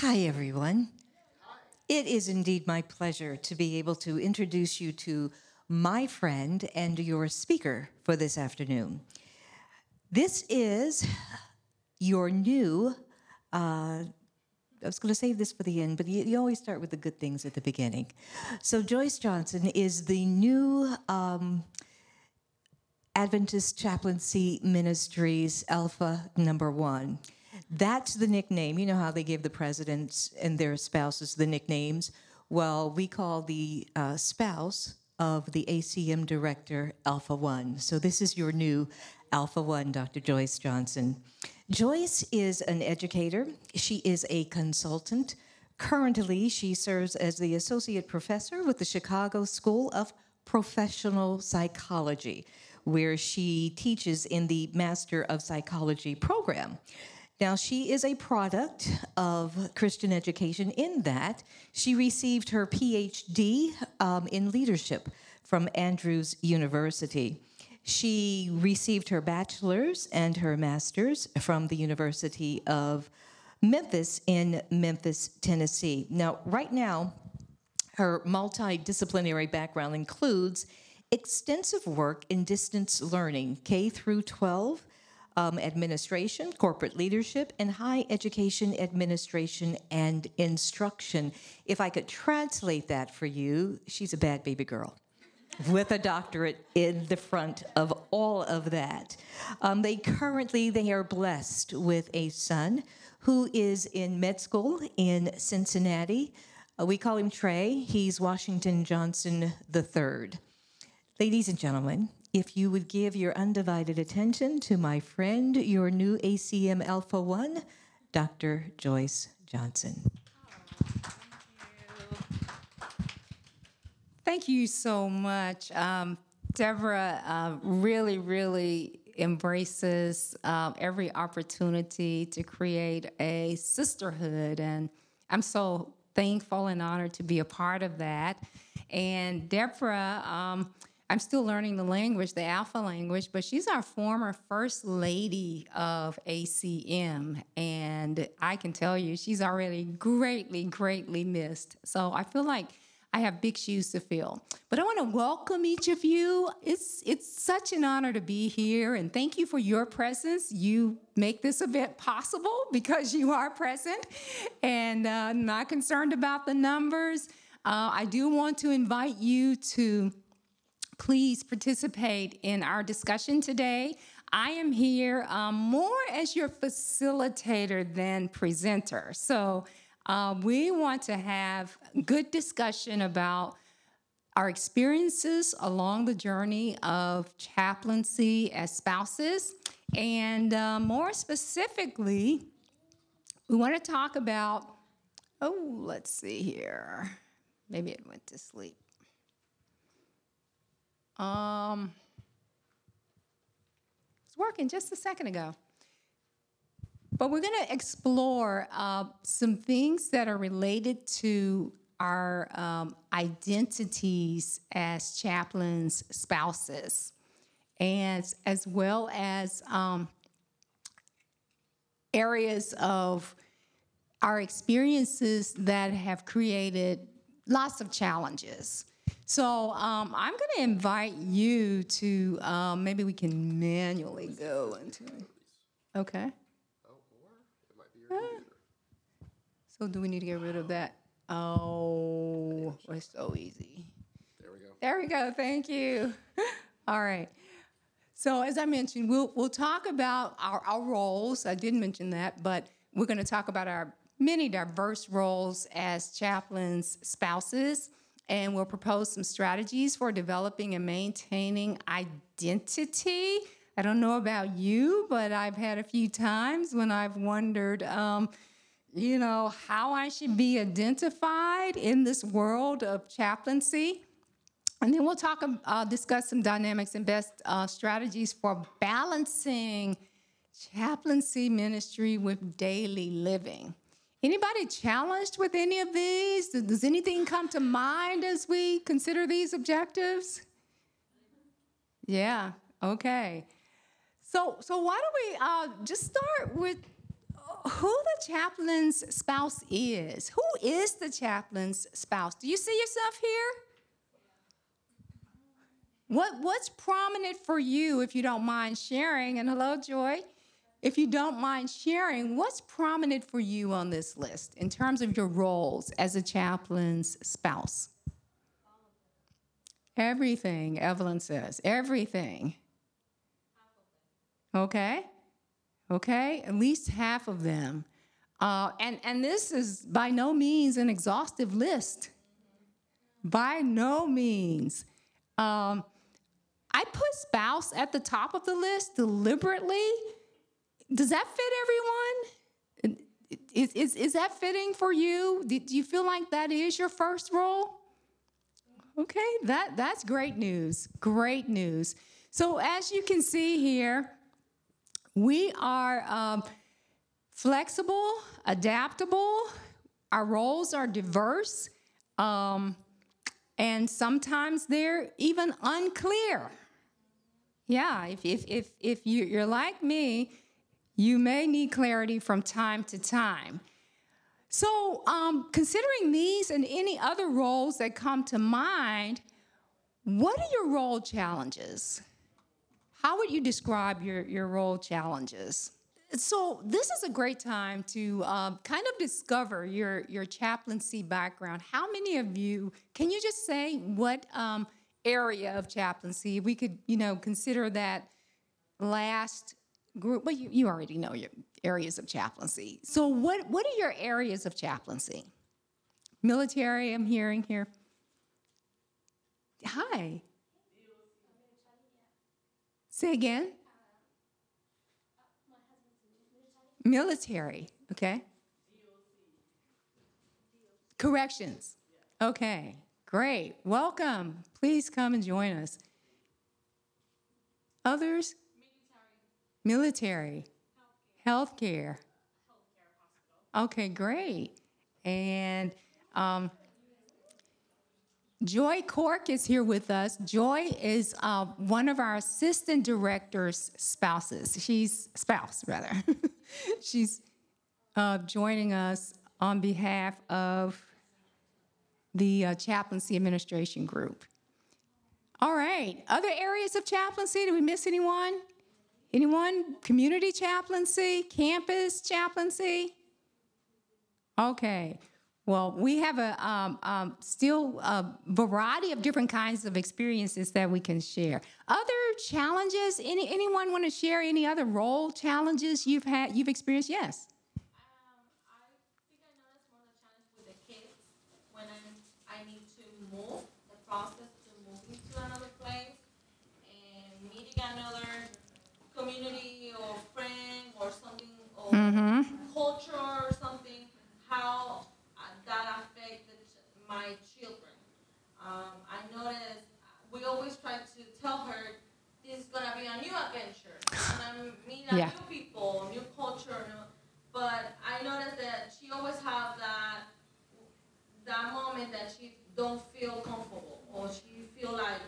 Hi, everyone. It is indeed my pleasure to be able to introduce you to my friend and your speaker for this afternoon. This is your new, uh, I was going to save this for the end, but you, you, always start with the good things at the beginning. So, Joyce Johnson is the new um, Adventist Chaplaincy Ministries Alpha number one. That's the nickname. You know how they give the presidents and their spouses the nicknames? Well, we call the uh, spouse of the ACM director Alpha One. So this is your new Alpha One, Dr. Joyce Johnson. Joyce is an educator, she is a consultant. Currently, she serves as the associate professor with the Chicago School of Professional Psychology, where she teaches in the Master of Psychology program. Now, she is a product of Christian education in that she received her PhD um, in leadership from Andrews University. She received her bachelor's and her master's from the University of Memphis in Memphis, Tennessee. Now, right now, her multidisciplinary background includes extensive work in distance learning, K through 12 um, administration, corporate leadership, and high education administration and instruction. If I could translate that for you, she's a bad baby girl with a doctorate in the front of all of that. Um, they currently they are blessed with a son who is in med school in Cincinnati. Uh, we call him Trey. He's Washington Johnson III. Ladies and gentlemen, if you would give your undivided attention to my friend, your new ACM Alpha One, Dr. Joyce Johnson. Thank you so much. Um, Deborah uh, really, really embraces uh, every opportunity to create a sisterhood. And I'm so thankful and honored to be a part of that. And Deborah, um, I'm still learning the language, the Alpha language, but she's our former first lady of ACM. And I can tell you, she's already greatly, greatly missed. So I feel like I have big shoes to fill. But I want to welcome each of you. It's it's such an honor to be here and thank you for your presence. You make this event possible because you are present. And uh, I'm not concerned about the numbers. Uh, I do want to invite you to please participate in our discussion today. I am here um, more as your facilitator than presenter. So uh, we want to have good discussion about our experiences along the journey of chaplaincy as spouses. And uh, more specifically, we want to talk about, oh, let's see here. Maybe it went to sleep. Um, it's working just a second ago. But we're going to explore uh, some things that are related to our um, identities as chaplains, spouses, and as well as um, areas of our experiences that have created lots of challenges. So um, I'm going to invite you to um, maybe we can manually go into. Okay. Oh, or it might be your computer. So do we need to get rid of that? Oh, it's so easy. There we go. There we go. Thank you. All right. So as I mentioned, we'll we'll talk about our, our roles. I didn't mention that, but we're going to talk about our many diverse roles as chaplains, spouses and we'll propose some strategies for developing and maintaining identity. I don't know about you, but I've had a few times when I've wondered, um, you know, how I should be identified in this world of chaplaincy. And then we'll talk, uh, discuss some dynamics and best uh, strategies for balancing chaplaincy ministry with daily living. Anybody challenged with any of these? Does anything come to mind as we consider these objectives? Yeah, okay. So, so why don't we uh, just start with who the chaplain's spouse is. Who is the chaplain's spouse? Do you see yourself here? What, what's prominent for you, if you don't mind sharing? And hello, Joy. If you don't mind sharing, what's prominent for you on this list in terms of your roles as a chaplain's spouse? Everything, Evelyn says. Everything. Okay. Okay. At least half of them. Uh, and, and this is by no means an exhaustive list. By no means. Um, I put spouse at the top of the list deliberately. Does that fit everyone? Is, is, is that fitting for you? Do you feel like that is your first role? Okay, that, that's great news. Great news. So, as you can see here, we are um, flexible, adaptable, our roles are diverse, um, and sometimes they're even unclear. Yeah, if, if, if, if you, you're like me, you may need clarity from time to time. So, um, considering these and any other roles that come to mind, what are your role challenges? How would you describe your, your role challenges? So, this is a great time to um, kind of discover your, your chaplaincy background. How many of you, can you just say what um, area of chaplaincy? We could, you know, consider that last group, but you, you already know your areas of chaplaincy. So, what, what are your areas of chaplaincy? Military, I'm hearing here. Hi. Say again. Military, okay. Corrections. Okay, great. Welcome. Please come and join us. Others? Military. Healthcare. Okay, great. And um, Joy Cork is here with us. Joy is uh, one of our assistant director's spouses. She's spouse rather. She's uh, joining us on behalf of the uh, chaplaincy administration group. All right. Other areas of chaplaincy? Did we miss anyone? Anyone? Community chaplaincy? Campus chaplaincy? Okay. Well, we have a um, um, still a variety of different kinds of experiences that we can share. Other challenges? Any anyone want to share any other role challenges you've had you've experienced? Yes. Um, I think I noticed more the challenge with the kids when I'm, I need to move, the process to moving to another place and meeting another community or friend or something or culture or something, how that affected my children. Um, I noticed we always try to tell her this is gonna be a new adventure. And I'm meeting Yeah. new people, new culture, new, but I noticed that she always have that that moment that she don't feel comfortable or she feel like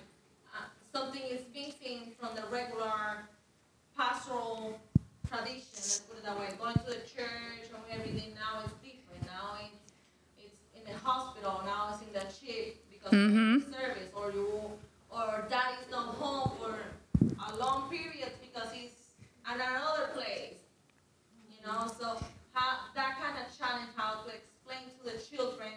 uh, something is missing from the regular pastoral tradition. Let's put it that way. Going to the church and everything now is different. Now it's it's in the hospital. Now it's in the ship because of mm-hmm. the service, or you or daddy's not home for a long period because he's at another place. You know, so how that kind of challenge how to explain to the children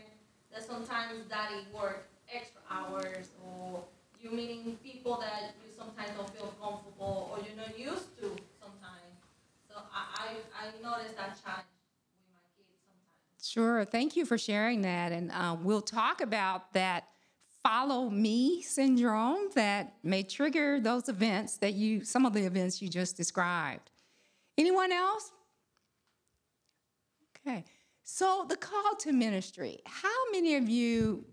that sometimes daddy work extra hours or you meeting people that you sometimes don't feel comfortable or you're not used to sometimes. So I noticed that with my kids sometimes. Sure. Thank you for sharing that. And uh, we'll talk about that follow me syndrome that may trigger those events that you, some of the events you just described. Anyone else? Okay. So the call to ministry. How many of you,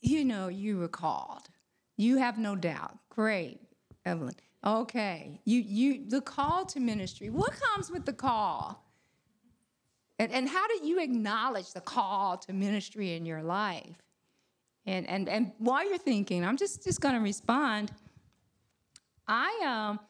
you know, you were called? You have no doubt. Great, Evelyn. Okay. You, you, the call to ministry. What comes with the call? And, and how do you acknowledge the call to ministry in your life? And, and, and while you're thinking, I'm just, just going to respond. I, um,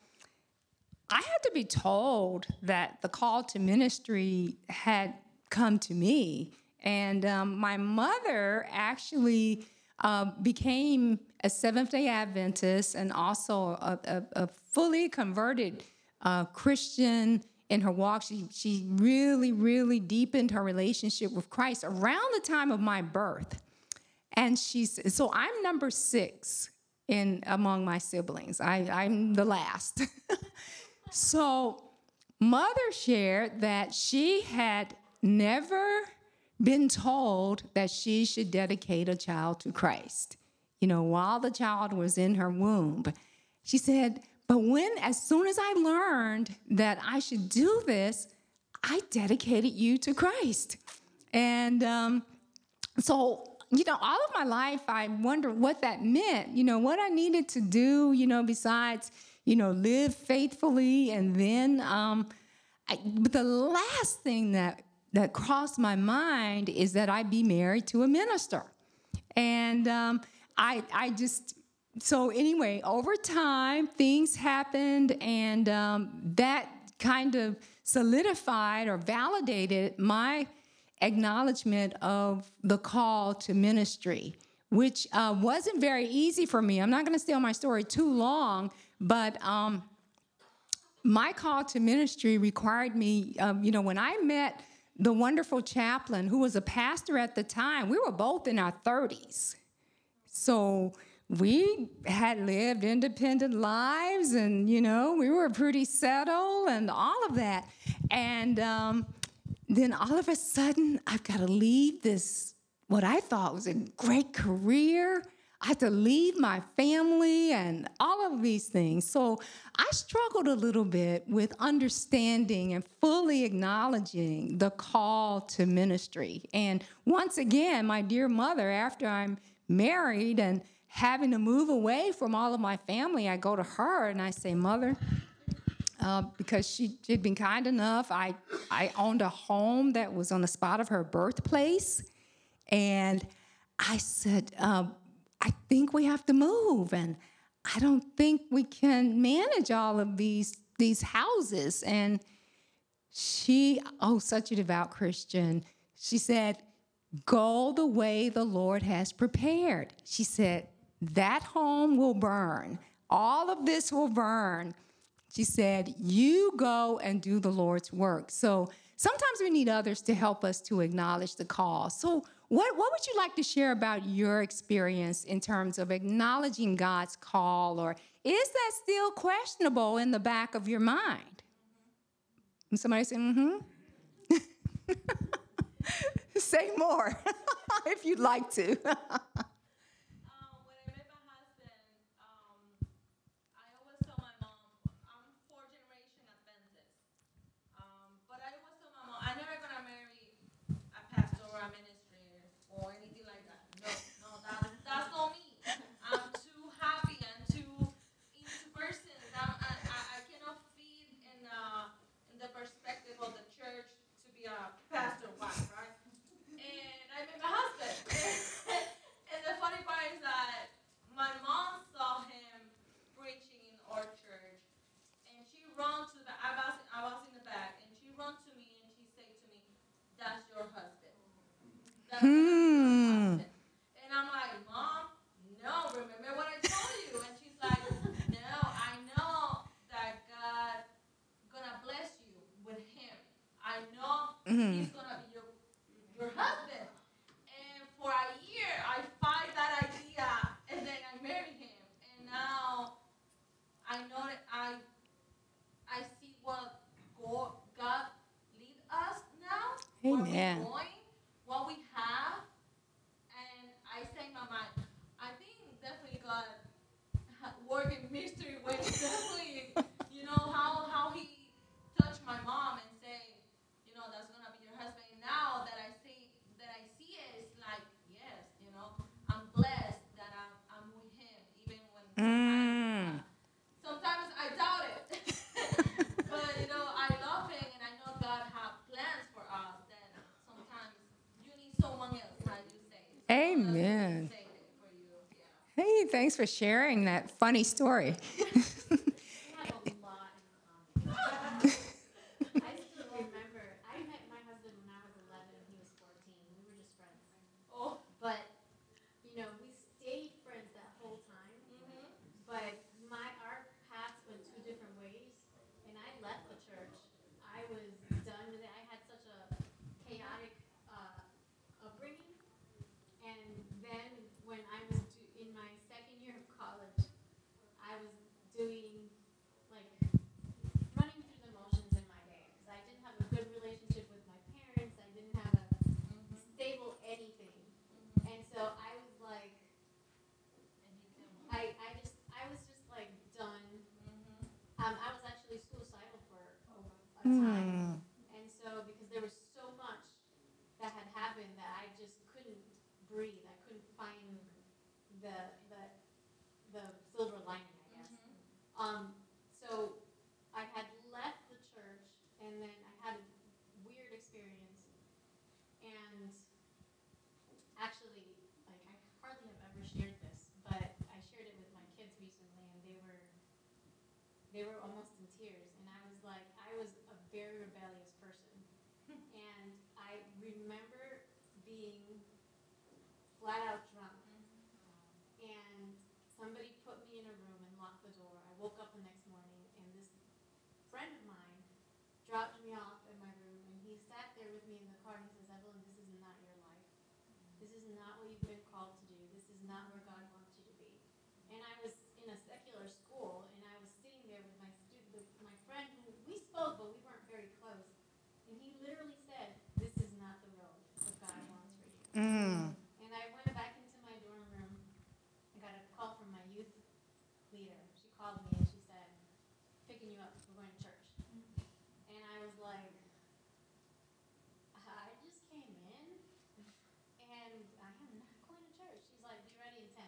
I had to be told that the call to ministry had come to me. And um, my mother actually uh, became a Seventh day Adventist and also a, a, a fully converted uh, Christian in her walk. She, she really, really deepened her relationship with Christ around the time of my birth. And she's so I'm number six in among my siblings. I, I'm the last. so mother shared that she had never been told that she should dedicate a child to Christ. You know, while the child was in her womb. She said, but when, as soon as I learned that I should do this, I dedicated you to Christ. And um, so you know, all of my life, I wondered what that meant, you know, what I needed to do, you know, besides, you know, live faithfully. And then, um, I, but the last thing that, that crossed my mind is that I'd be married to a minister. And um, I, I just, so anyway, over time, things happened, and um, that kind of solidified or validated my acknowledgement of the call to ministry, which uh, wasn't very easy for me. I'm not going to stay on my story too long, but um, my call to ministry required me, um, you know, when I met the wonderful chaplain who was a pastor at the time, we were both in our 30s. So we had lived independent lives and, you know, we were pretty settled and all of that. And, um, then all of a sudden, I've got to leave this, what I thought was a great career. I had to leave my family and all of these things. So I struggled a little bit with understanding and fully acknowledging the call to ministry. And once again, my dear mother, after I'm married and having to move away from all of my family, I go to her and I say, Mother, uh, because she had been kind enough. I, I owned a home that was on the spot of her birthplace. And I said, uh, I think we have to move. And I don't think we can manage all of these, these houses. And she, oh, such a devout Christian, she said, Go the way the Lord has prepared. She said, That home will burn. All of this will burn. She said, You go and do the Lord's work. So sometimes we need others to help us to acknowledge the call. So, what, what would you like to share about your experience in terms of acknowledging God's call, or is that still questionable in the back of your mind? And somebody say, mm hmm. say more if you'd like to. Amen. What, what we have, and I say in my mind, I think definitely God working mystery ways. Definitely, you know how how He touched my mom and say, you know, that's gonna be your husband. And now that I see that I see it, it's like yes, you know, I'm blessed that I'm I'm with Him, even when. Mm. Sometimes I doubt it. but you know, I love him and I know God has plans for us Amen. Hey, thanks for sharing that funny story. mm. And so, because there was so much that had happened that I just couldn't breathe. I couldn't find the the, the silver lining, I guess. Mm-hmm. Um, so I had left the church, and then I had a weird experience, and actually, like I hardly have ever shared this, but I shared it with my kids recently, and they were they were almost very rebellious person, hmm. and I remember being flat out drunk, mm-hmm. and somebody put me in a room and locked the door. I woke up the next morning, and this friend of mine dropped me off at my room, and he sat there with me in the car, and he says, Evelyn, this is not your life. Mm-hmm. This is not what you've been called to do. This is not where God wants you to be. And I was in a secular school, and I was sitting there with my student, with my friend, who we spoke, but we weren't very close. And he literally said, "This is not the road that God wants for you." And I went back into my dorm room. I got a call from my youth leader. She called me and she said, "Picking you up. We're going to church." And I was like, "I just came in." And I am not going to church. She's like, be ready in 10.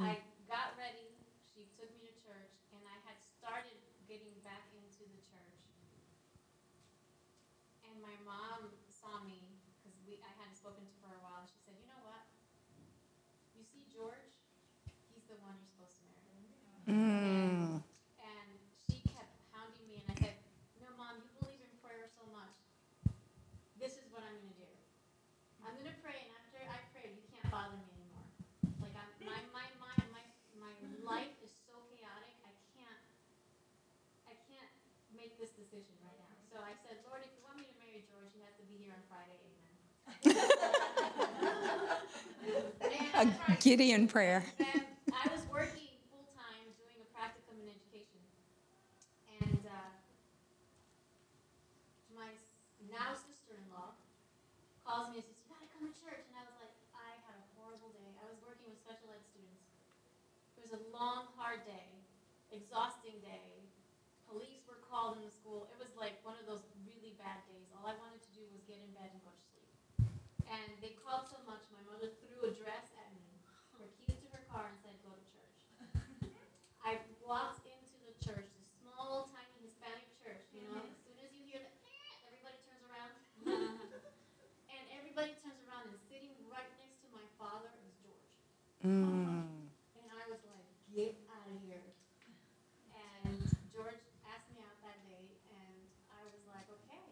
I got ready. She took me to church, and I had started getting back into the church. And my mom saw me, because we I hadn't spoken to her for a while. She said, you know what? You see George? He's the one you're supposed to marry. And, and she kept hounding me, and I said, no, mom, you believe in prayer so much. This is what I'm going to do. I'm gonna pray, and after I pray, you can't bother me anymore. Like I'm, my, my mind, my, my life is so chaotic. I can't, I can't make this decision right now. So I said, Lord, if you want me to marry George, he has to be here on Friday. Amen. A and, I tried. Gideon prayer. and I was working full time doing a practicum in education, and uh, my now sister-in-law calls me and says, "You gotta come to church." And I was like, "I had a horrible day. I was working with special ed students. It was a long, hard day, exhausting day. Police were called in the school. It was like one of those really bad days. All I wanted to do was bed and go to sleep. And they called so much, my mother threw a dress at me, her keys to her car, and said, "Go to church." I walked into the church, the small, tiny Hispanic church. You know, as soon as you hear the, "Eh," everybody turns around, and everybody turns around, and sitting right next to my father is George. And I was like, "Get out of here!" And George asked me out that day, and I was like, "Okay."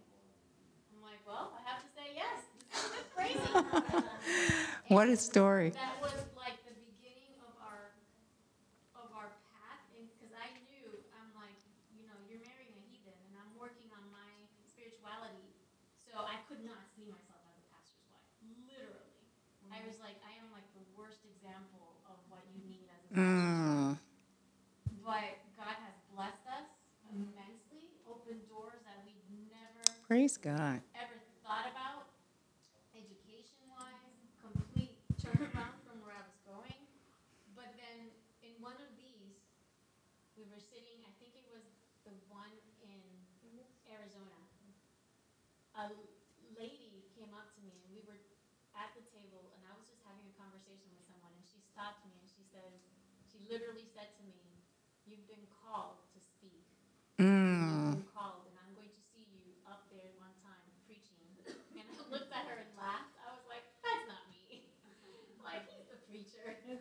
I'm like, "Well, I have to say yes. This is crazy." What a story. That was like the beginning of our of our path, because I knew I'm like, you know, you're marrying a heathen, and I'm working on my spirituality, so I could not see myself as a pastor's wife. Literally, I mm. was like, I am like the worst example of what you need as a mm. pastor. But God has blessed us mm. immensely, opened doors that we never Praise God. ever thought about education wise, complete turnaround from where I was going. But then in one of these, we were sitting, I think it was the one in Arizona. A l- lady came up to me and we were at the table and I was just having a conversation with someone and she stopped me and she says, she literally said to me, You've been called to speak. Mm. You've been called, and I'm going to see you up there one time preaching. And I looked at her and laughed. I was like, that's not me. like, he's the preacher.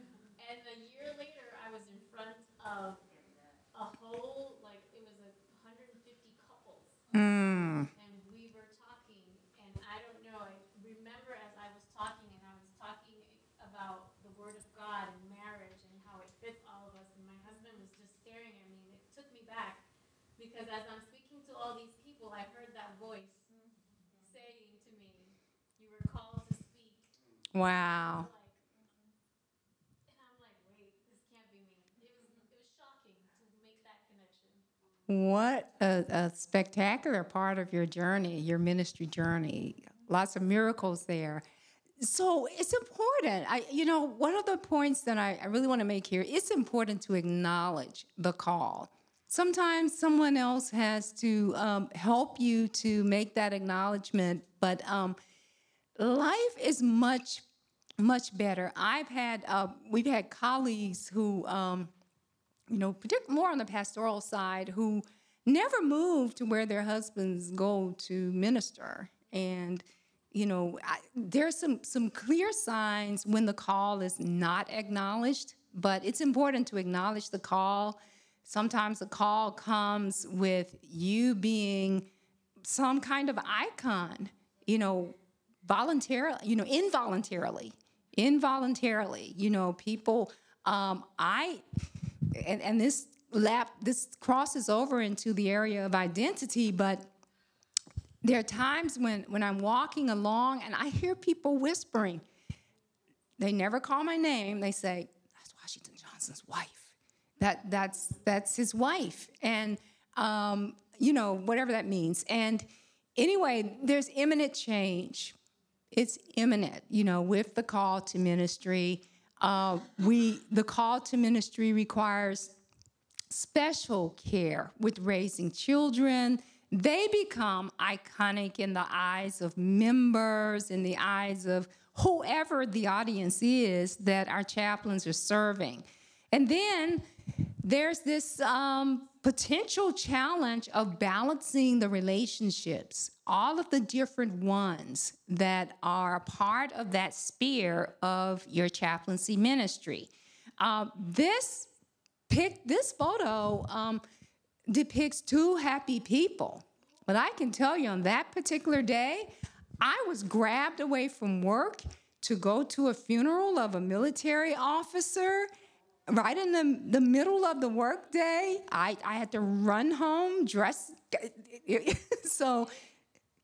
And a year later, I was in front of a whole, like, it was a 150 couples. And we were talking, and I don't know, I remember as I was talking, and I was talking about the Word of God and marriage and how it fits all of us, and my husband was just staring at me, and it took me back, because as I'm speaking to all these people, I heard that voice saying to me, "You were called to speak." Wow. Like, and I'm like, "Wait, this can't be me." It was it was shocking to make that connection. What a, a spectacular part of your journey, your ministry journey. Lots of miracles there. So it's important. I, you know, one of the points that I, I really want to make here, it's important to acknowledge the call. Sometimes someone else has to um, help you to make that acknowledgement, but um, life is much, much better. I've had, uh, we've had colleagues who, um, you know, particularly more on the pastoral side, who never move to where their husbands go to minister. And, you know, I, there's some, some clear signs when the call is not acknowledged, but it's important to acknowledge the call. Sometimes the call comes with you being some kind of icon, you know, voluntarily, you know, involuntarily, involuntarily, you know, people, um, I, and, and this lap, this crosses over into the area of identity, but there are times when, when I'm walking along and I hear people whispering. They never call my name. They say, that's Washington Johnson's wife. That, that's, that's his wife. And, um, you know, whatever that means. And anyway, there's imminent change. It's imminent, you know, with the call to ministry. Uh, we, the call to ministry requires special care with raising children. They become iconic in the eyes of members, in the eyes of whoever the audience is that our chaplains are serving. And then there's this um, potential challenge of balancing the relationships, all of the different ones that are part of that sphere of your chaplaincy ministry. Uh, this pic, this photo um, depicts two happy people, but I can tell you on that particular day, I was grabbed away from work to go to a funeral of a military officer right in the, the middle of the workday, I, I had to run home, dress. so,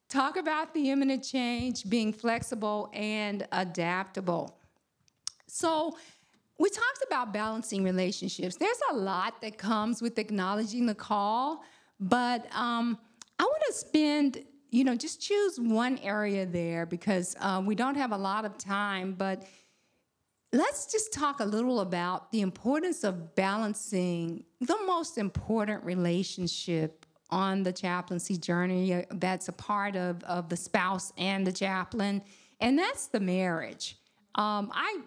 talk about the imminent change, being flexible and adaptable. So, we talked about balancing relationships. There's a lot that comes with acknowledging the call, but um, I want to spend, you know, just choose one area there because uh, we don't have a lot of time, but let's just talk a little about the importance of balancing the most important relationship on the chaplaincy journey uh, that's a part of, of the spouse and the chaplain, and that's the marriage. Um, I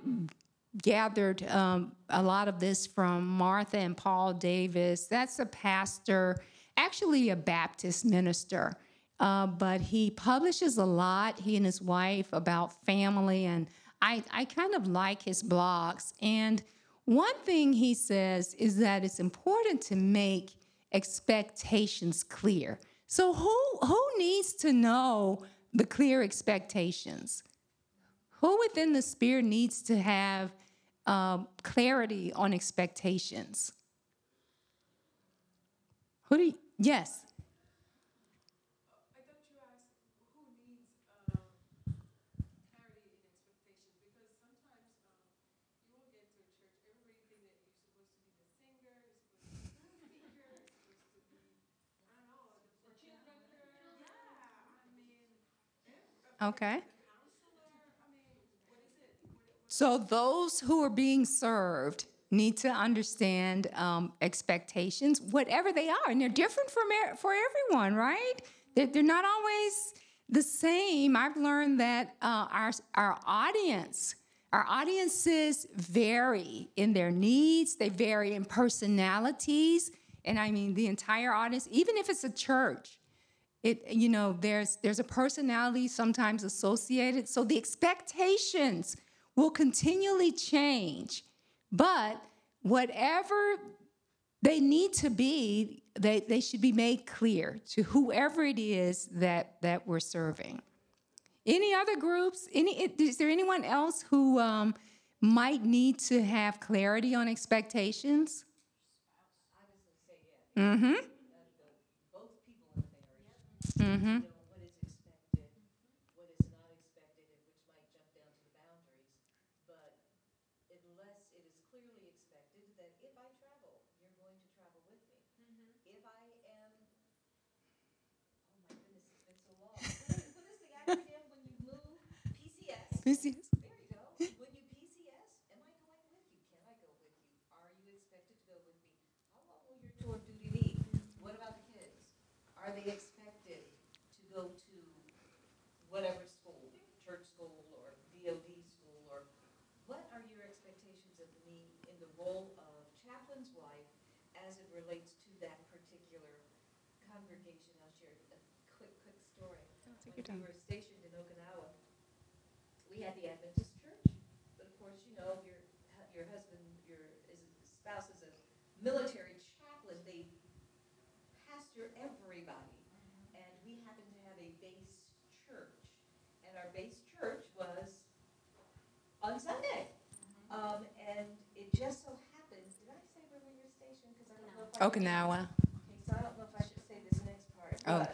gathered um, a lot of this from Martha and Paul Davis. That's a pastor, actually a Baptist minister, uh, but he publishes a lot, he and his wife, about family and I, I kind of like his blogs. And one thing he says is that it's important to make expectations clear. So, who, who needs to know the clear expectations? Who within the spirit needs to have um, clarity on expectations? Who do you, yes? Okay. So those who are being served need to understand um, expectations, whatever they are, and they're different for for everyone, right? They're, they're not always the same. I've learned that uh, our our audience, our audiences vary in their needs. They vary in personalities, and I mean the entire audience. Even if it's a church, it you know there's there's a personality sometimes associated so the expectations will continually change. But whatever they need to be they, they should be made clear to whoever it is that that we're serving. Any other groups any is there anyone else who um, might need to have clarity on expectations? Mm-hmm Mm-hmm. what is expected, what is not expected, and which might jump down to the boundaries. But unless it is clearly expected that if I travel, you're going to travel with me. If I am, oh my goodness, it's been so long. What is, what is the acronym when you move? PCS. PCS. There You're done. we were stationed in Okinawa, we had the Adventist church. But of course, you know, your your husband, your spouse is a military chaplain. They pastor everybody, mm-hmm. and we happened to have a base church, and our base church was on Sunday. Mm-hmm. Um, and it just so happened. Did I say where we were stationed? Because I don't know. Okinawa. Okay, so I don't know if I should say this next part. Oh.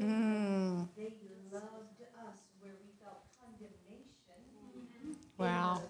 Mm. They loved us where we felt condemnation. Wow.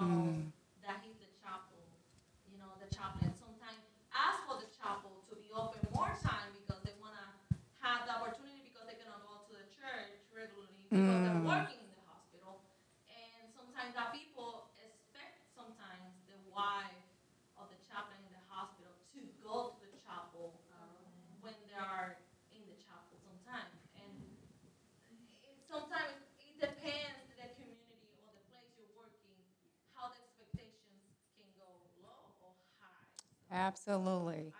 long mm. that he's the chapel, you know, the chaplain. Sometimes ask for the chapel to be open more time because they want to have the opportunity because they cannot go to the church regularly because mm. they're working Absolutely.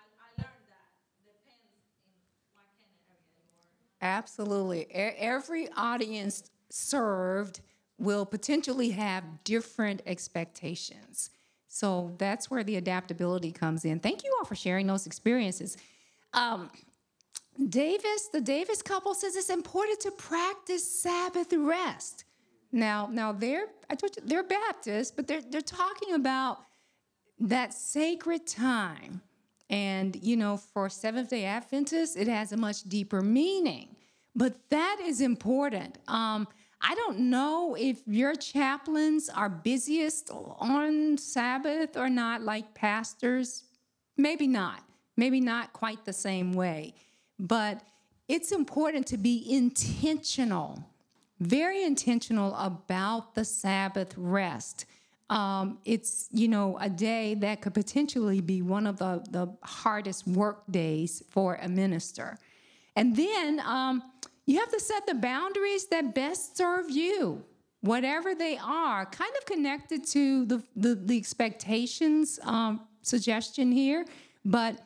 Absolutely. E- every audience served will potentially have different expectations. So that's where the adaptability comes in. Thank you all for sharing those experiences. Um, Davis, the Davis couple says it's important to practice Sabbath rest. Now, now they're they're Baptists, but they're they're talking about that sacred time. And you know, for Seventh Day Adventists, it has a much deeper meaning. But that is important. Um, I don't know if your chaplains are busiest on Sabbath or not, like pastors. Maybe not. Maybe not quite the same way. But it's important to be intentional, very intentional about the Sabbath rest. Um, it's, you know, a day that could potentially be one of the, the hardest work days for a minister. And then um, you have to set the boundaries that best serve you, whatever they are, kind of connected to the, the, the expectations um, suggestion here. But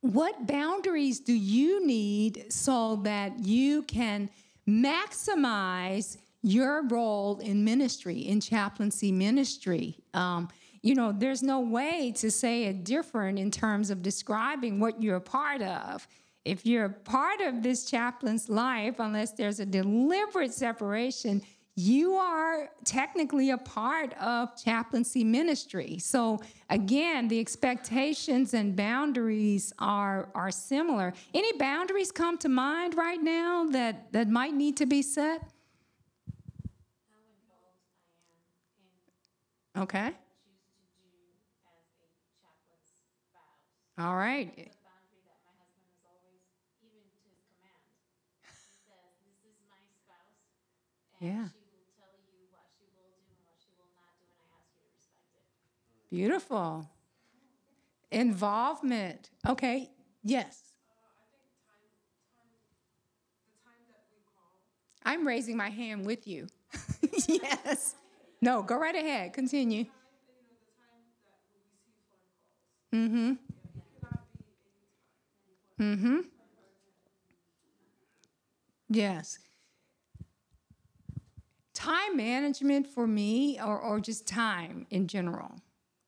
what boundaries do you need so that you can maximize your role in ministry, in chaplaincy ministry? Um, you know, there's no way to say it different in terms of describing what you're a part of. If you're a part of this chaplain's life, unless there's a deliberate separation, you are technically a part of chaplaincy ministry. So again, the expectations and boundaries are are similar. Any boundaries come to mind right now that that might need to be set? How involved I am in Okay. what I choose to do as a chaplain's spouse. All right. The boundary that my husband is always, even to his command. He says, this is All right. Yeah. and she will tell you what she will do and what she will not do, and I ask you to respect it. Beautiful. Involvement. Okay. Yes. I'm raising my hand with you. yes. No, go right ahead. Continue. Mm-hmm. Mm-hmm. Yes. Time management for me, or, or just time in general.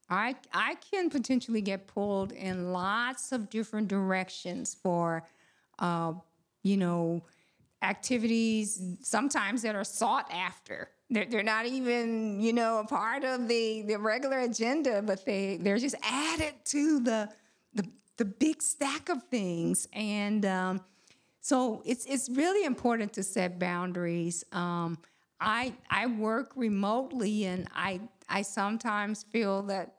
I, I can potentially get pulled in lots of different directions for, uh, you know, activities sometimes that are sought after. They're, they're not even, you know, a part of the, the regular agenda, but they, they're just added to the, the, the big stack of things. And um, so it's, it's really important to set boundaries. Um, I, I work remotely and I, I sometimes feel that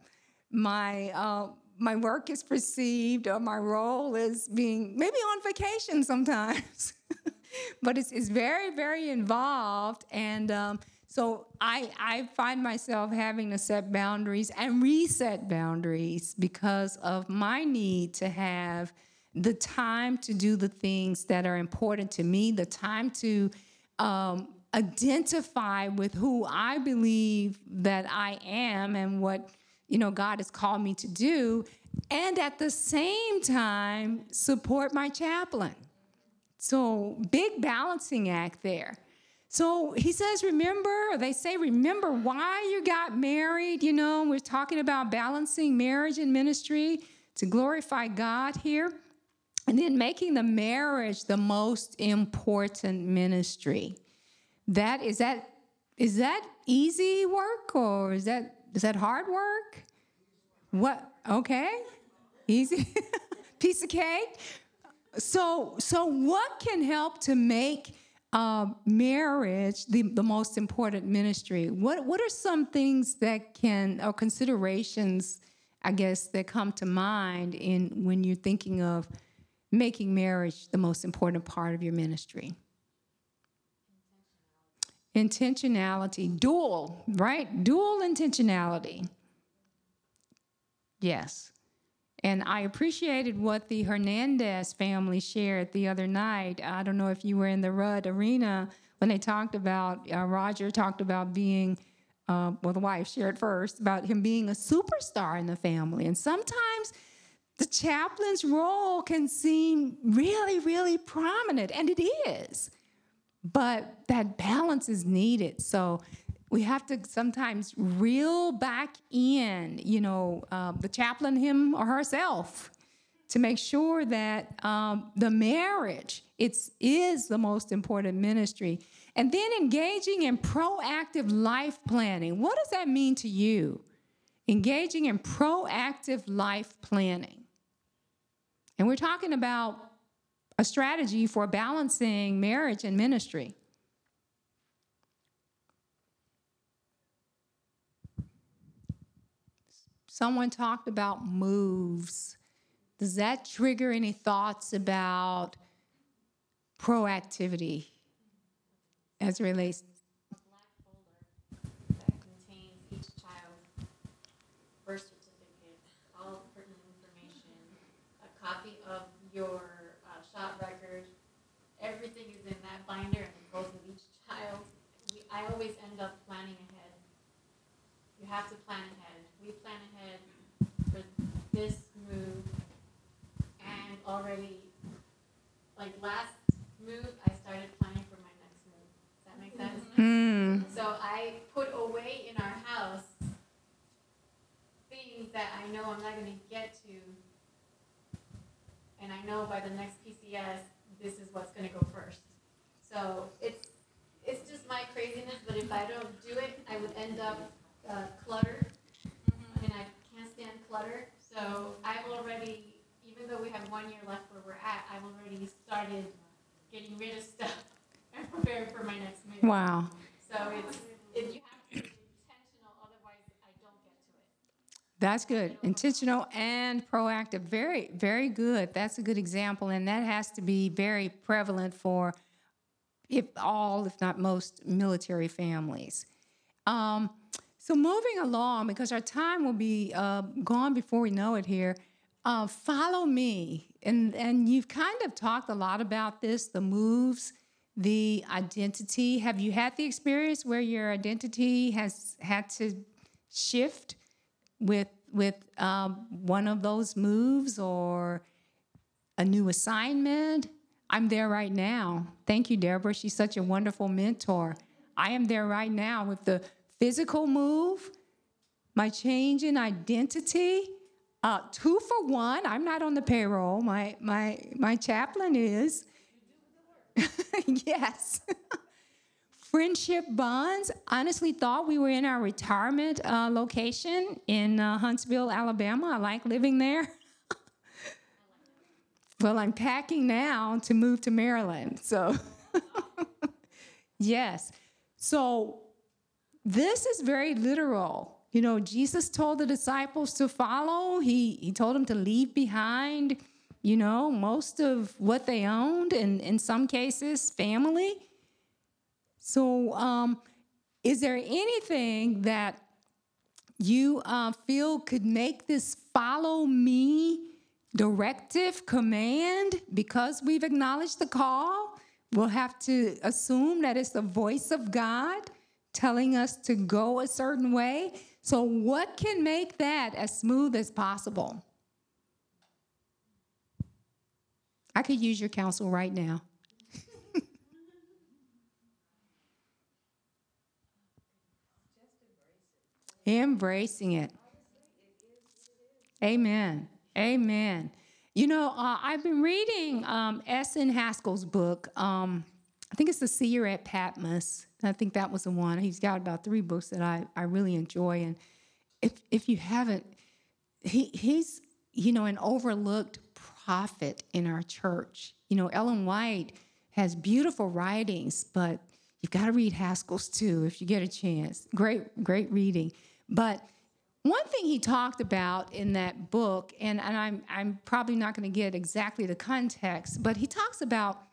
my, uh, my work is perceived or my role is being maybe on vacation sometimes. but it's, it's very, very involved. And um, so I, I find myself having to set boundaries and reset boundaries because of my need to have the time to do the things that are important to me, the time to um, identify with who I believe that I am and what you know God has called me to do, and at the same time support my chaplain. So, big balancing act there. So he says, remember, or they say, remember why you got married. You know, we're talking about balancing marriage and ministry to glorify God here. And then making the marriage the most important ministry. That is that is that easy work or is that is that hard work? What okay? Easy piece of cake. So, so what can help to make uh, marriage the, the most important ministry? What, what are some things that can, or considerations, I guess, that come to mind in when you're thinking of making marriage the most important part of your ministry? Intentionality, dual, right? Dual intentionality. Yes. And I appreciated what the Hernandez family shared the other night. I don't know if you were in the Rudd Arena when they talked about, uh, Roger talked about being, uh, well, the wife shared first, about him being a superstar in the family. And sometimes the chaplain's role can seem really, really prominent, and it is. But that balance is needed. So we have to sometimes reel back in, you know, uh, the chaplain, him or herself, to make sure that um, the marriage it's is the most important ministry. And then engaging in proactive life planning. What does that mean to you? Engaging in proactive life planning. And we're talking about a strategy for balancing marriage and ministry someone talked about moves does that trigger any thoughts about proactivity as relates? birth certificate, all pertinent information, a copy of your uh, shot record. Everything is in that binder and it goes with each child. We, I always end up planning ahead. You have to plan ahead. We plan ahead for this move and already, like last move, I started planning for my next move. Does that make sense? Hmm. So I put away in our house things that I know I'm not gonna get to. And I know by the next PCS, this is what's gonna go first. So it's, it's just my craziness, but if I don't do it, I would end up uh, cluttered. And I can't stand clutter, so I've already, even though we have one year left where we're at, I've already started getting rid of stuff and preparing for my next move. Wow. So it's, if you have to be intentional, otherwise I don't get to it. That's good. Intentional and proactive. Very, very good. That's a good example. And that has to be very prevalent for if all, if not most, military families. Um, so moving along, because our time will be uh, gone before we know it here. Uh, follow me, and and you've kind of talked a lot about this, the moves, the identity. Have you had the experience where your identity has had to shift with with um, one of those moves or a new assignment. I'm there right now. Thank you, Deborah. She's such a wonderful mentor. I am there right now with the physical move, my change in identity. Uh, two for one. I'm not on the payroll. My my my chaplain is. yes. Friendship bonds. Honestly, thought we were in our retirement uh, location in uh, Huntsville, Alabama. I like living there. well, I'm packing now to move to Maryland. So, yes. So, this is very literal. You know, Jesus told the disciples to follow. He he told them to leave behind, you know, most of what they owned, and in some cases, family. So, um, is there anything that you uh, feel could make this follow me directive command? Because we've acknowledged the call, we'll have to assume that it's the voice of God telling us to go a certain way. So, what can make that as smooth as possible? I could use your counsel right now. Embracing it. Amen. Amen. You know, uh, I've been reading um, S.N. Haskell's book. Um, I think it's The Seer at Patmos. I think that was the one. He's got about three books that I, I really enjoy. And if, if you haven't, he, he's, you know, an overlooked prophet in our church. You know, Ellen White has beautiful writings, but you've got to read Haskell's too if you get a chance. Great, great reading. But one thing he talked about in that book, and, and I'm, I'm probably not going to get exactly the context, but he talks about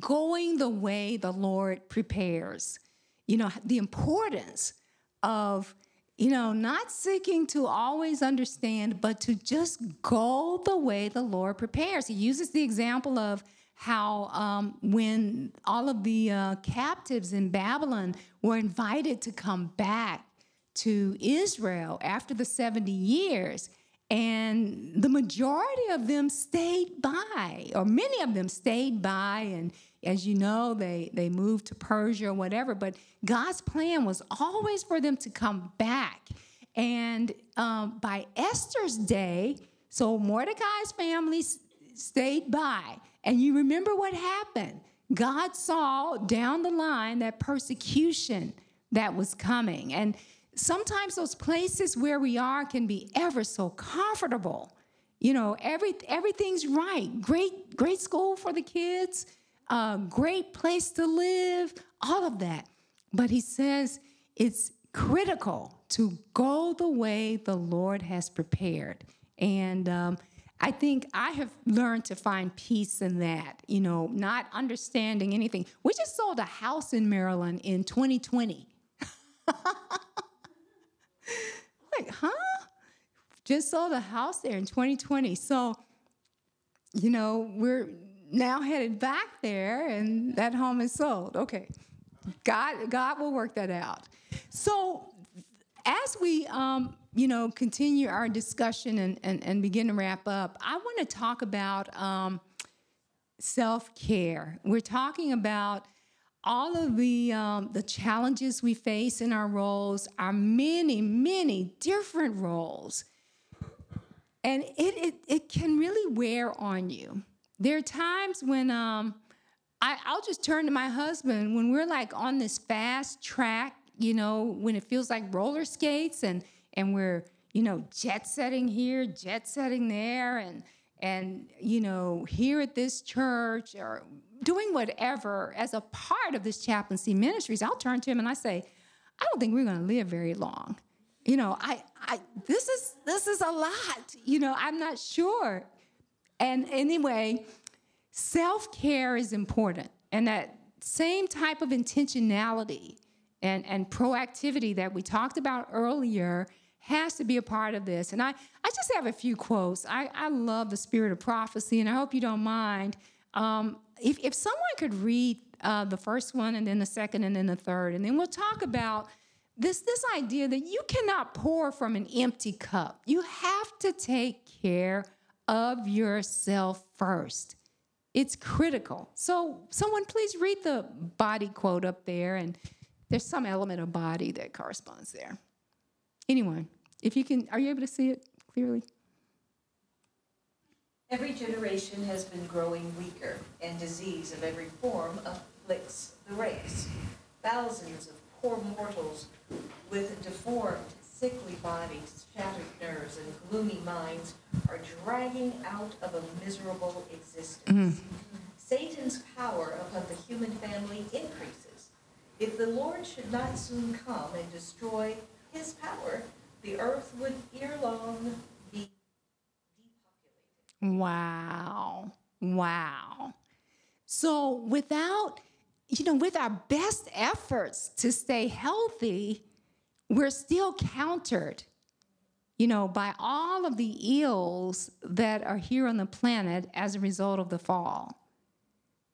going the way the Lord prepares. You know, the importance of, you know, not seeking to always understand, but to just go the way the Lord prepares. He uses the example of how um, when all of the uh, captives in Babylon were invited to come back to Israel after the 70 years, and the majority of them stayed by, or many of them stayed by, and as you know, they, they moved to Persia or whatever. But God's plan was always for them to come back. And um, by Esther's day, So Mordecai's family s- stayed by. And you remember what happened? God saw down the line that persecution that was coming. And sometimes those places where we are can be ever so comfortable. You know, every, everything's right. Great, great school for the kids, uh, great place to live, all of that. But he says it's critical to go the way the Lord has prepared. And um, I think I have learned to find peace in that, you know, not understanding anything. We just sold a house in Maryland in 2020. like, huh? Just sold a house there in 2020. So, you know, we're now headed back there and that home is sold. Okay. God, God will work that out. So, as we, um, you know, continue our discussion and, and, and begin to wrap up, I want to talk about um, self care. We're talking about all of the um, the challenges we face in our roles, are many, many different roles, and it it, it can really wear on you. There are times when um, I, I'll just turn to my husband when we're like on this fast track, you know, when it feels like roller skates and and we're, you know, jet setting here, jet setting there, and and you know, here at this church or doing whatever as a part of this chaplaincy ministries, I'll turn to him and I say, I don't think we're gonna live very long. You know, I I this is this is a lot. You know, I'm not sure. And anyway, self care is important. And that same type of intentionality and, and proactivity that we talked about earlier has to be a part of this. And I, I just have a few quotes. I, I love the spirit of prophecy, and I hope you don't mind. Um, if, if someone could read uh, the first one, and then the second, and then the third, and then we'll talk about this, this idea that you cannot pour from an empty cup. You have to take care of yourself first. It's critical. So, someone please read the body quote up there, and there's some element of body that corresponds there. Anyone, if you can, are you able to see it clearly? Every generation has been growing weaker, and disease of every form afflicts the race. Thousands of poor mortals with deformed, sickly bodies, shattered nerves, and gloomy minds are dragging out of a miserable existence. Mm-hmm. Satan's power upon the human family increases. If the Lord should not soon come and destroy his power, the earth would long be depopulated. Wow. Wow. So, without, you know, with our best efforts to stay healthy, we're still countered, you know, by all of the ills that are here on the planet as a result of the fall.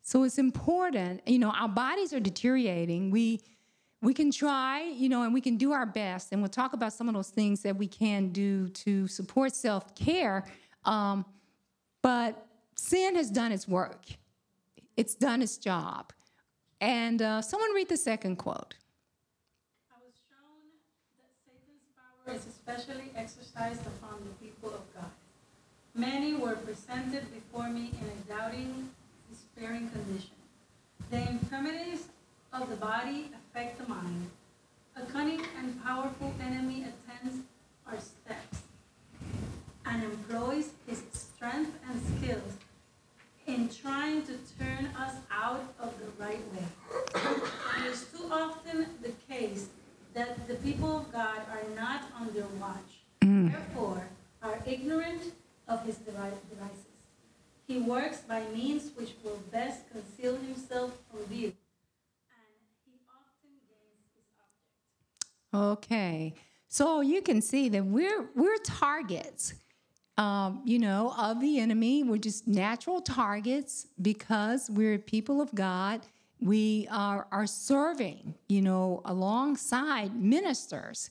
So it's important, you know, our bodies are deteriorating. We we can try, you know, and we can do our best, and we'll talk about some of those things that we can do to support self care. Um, but sin has done its work; it's done its job. And uh, someone read the second quote. I was shown that Satan's power is especially exercised upon the people of God. Many were presented before me in a doubting, despairing condition. The infirmities of the body affect the mind. A cunning and powerful enemy attends our steps and employs his strength and skills in trying to turn us out of the right way. It is too often the case that the people of God are not on their watch, mm. therefore are ignorant of his devi- devices. He works by means which will best conceal himself from view, and he often gains his object. Okay, so you can see that we're we're targets, um, you know, of the enemy. We're just natural targets because we're people of God. We are are serving, you know, alongside ministers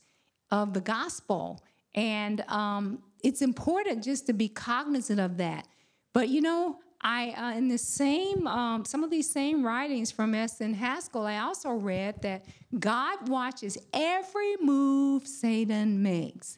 of the gospel, and um, it's important just to be cognizant of that. But you know, I uh, in the same um, some of these same writings from S. N. Haskell, I also read that God watches every move Satan makes.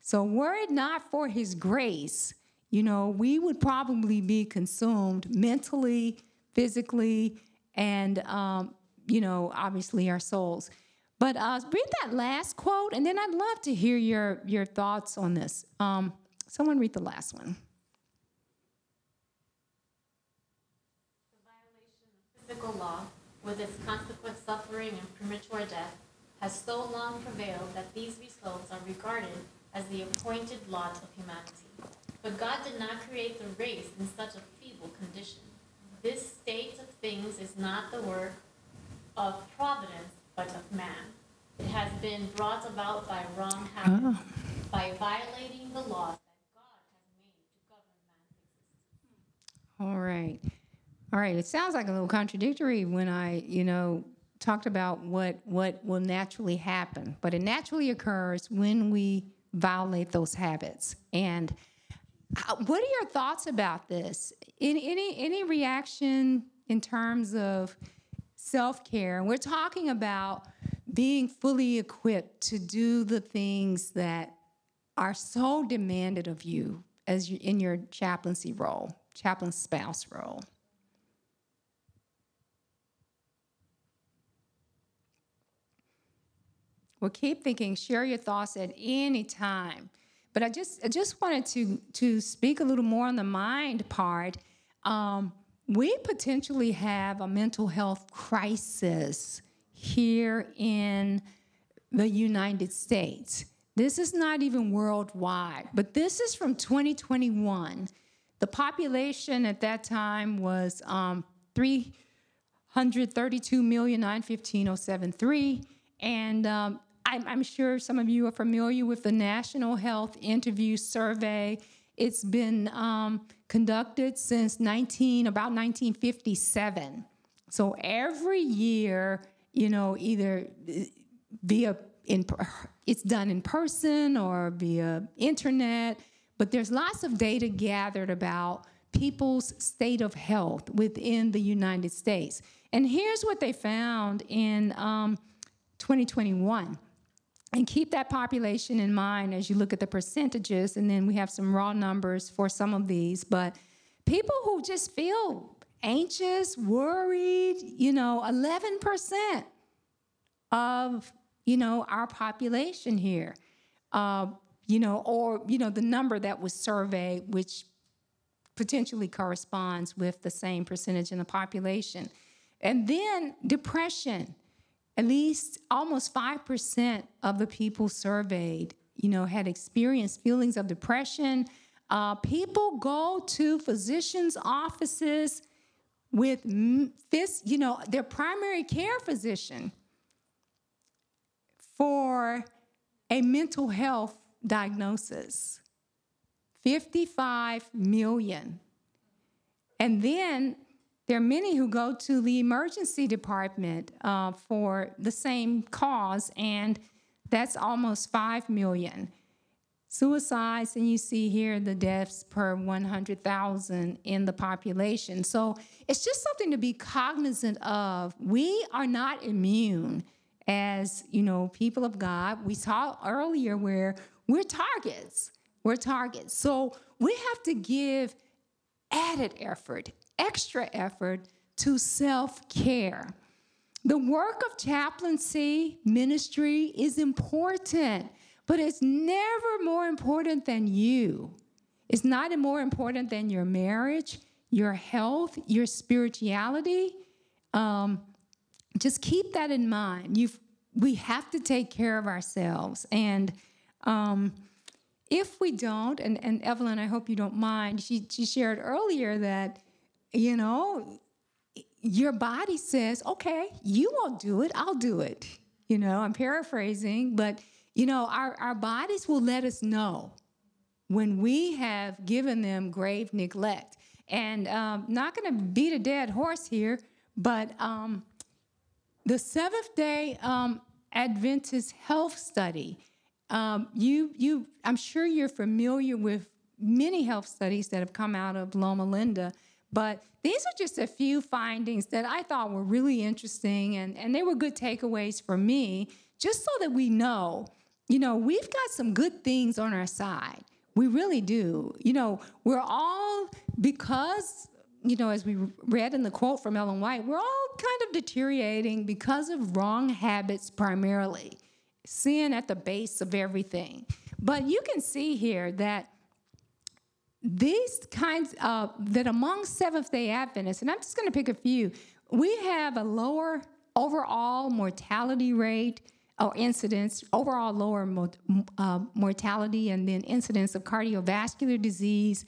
So were it not for His grace, you know, we would probably be consumed mentally, physically, and, um, you know, obviously our souls. But uh, read that last quote, and then I'd love to hear your, your thoughts on this. Um, someone read the last one. The violation of physical law, with its consequent suffering and premature death, has so long prevailed that these results are regarded as the appointed lot of humanity. But God did not create the race in such a feeble condition. This state of things is not the work of providence, but of man. It has been brought about by wrong ah. habits, by violating the laws that God has made to govern man's existence. All right. All right. It sounds like a little contradictory when I, you know, talked about what what will naturally happen, but it naturally occurs when we violate those habits. And uh, what are your thoughts about this? Any any any reaction in terms of self-care? And We're talking about being fully equipped to do the things that are so demanded of you as you, in your chaplaincy role, chaplain spouse role. Well, keep thinking. Share your thoughts at any time. But I just, I just wanted to to speak a little more on the mind part. Um, we potentially have a mental health crisis here in the United States. This is not even worldwide, but this is from 2021. The population at that time was um, 332,915,073. And um, I'm, I'm sure some of you are familiar with the National Health Interview Survey. It's been um, conducted since 19, about 1957. So every year, you know, either via in it's done in person or via internet, but there's lots of data gathered about people's state of health within the United States. And here's what they found in um, 2021. And keep that population in mind as you look at the percentages, and then we have some raw numbers for some of these. But people who just feel anxious, worried, you know, 11% of, you know, our population here, uh, you know, or, you know, the number that was surveyed, which potentially corresponds with the same percentage in the population. And then depression. At least almost 5% of the people surveyed, you know, had experienced feelings of depression. Uh, people go to physicians' offices with this, you know, their primary care physician for a mental health diagnosis. 55 million. And then there are many who go to the emergency department uh, for the same cause, and that's almost 5 million. Suicides, and you see here the deaths per 100,000 in the population. So it's just something to be cognizant of. We are not immune as, you know, people of God. We saw earlier where we're targets. We're targets. So we have to give added effort, extra effort to self care. The work of chaplaincy ministry is important, but it's never more important than you. It's not more important than your marriage, your health, your spirituality. Um, just keep that in mind. you we have to take care of ourselves. And um, if we don't, and, and Evelyn, I hope you don't mind, she, she shared earlier that, you know, your body says, okay, you won't do it, I'll do it. You know, I'm paraphrasing, but, you know, our, our bodies will let us know when we have given them grave neglect. And um, not going to beat a dead horse here, but um, the Seventh Day um, Adventist Health Study. Um, you, you, I'm sure you're familiar with many health studies that have come out of Loma Linda, but these are just a few findings that I thought were really interesting, and, and they were good takeaways for me, just so that we know, you know, we've got some good things on our side. We really do. You know, we're all, because, you know, as we read in the quote from Ellen White, we're all kind of deteriorating because of wrong habits primarily, sin at the base of everything. But you can see here that these kinds of, that among Seventh day Adventists, and I'm just going to pick a few, we have a lower overall mortality rate or incidence, overall lower uh, mortality and then incidence of cardiovascular disease,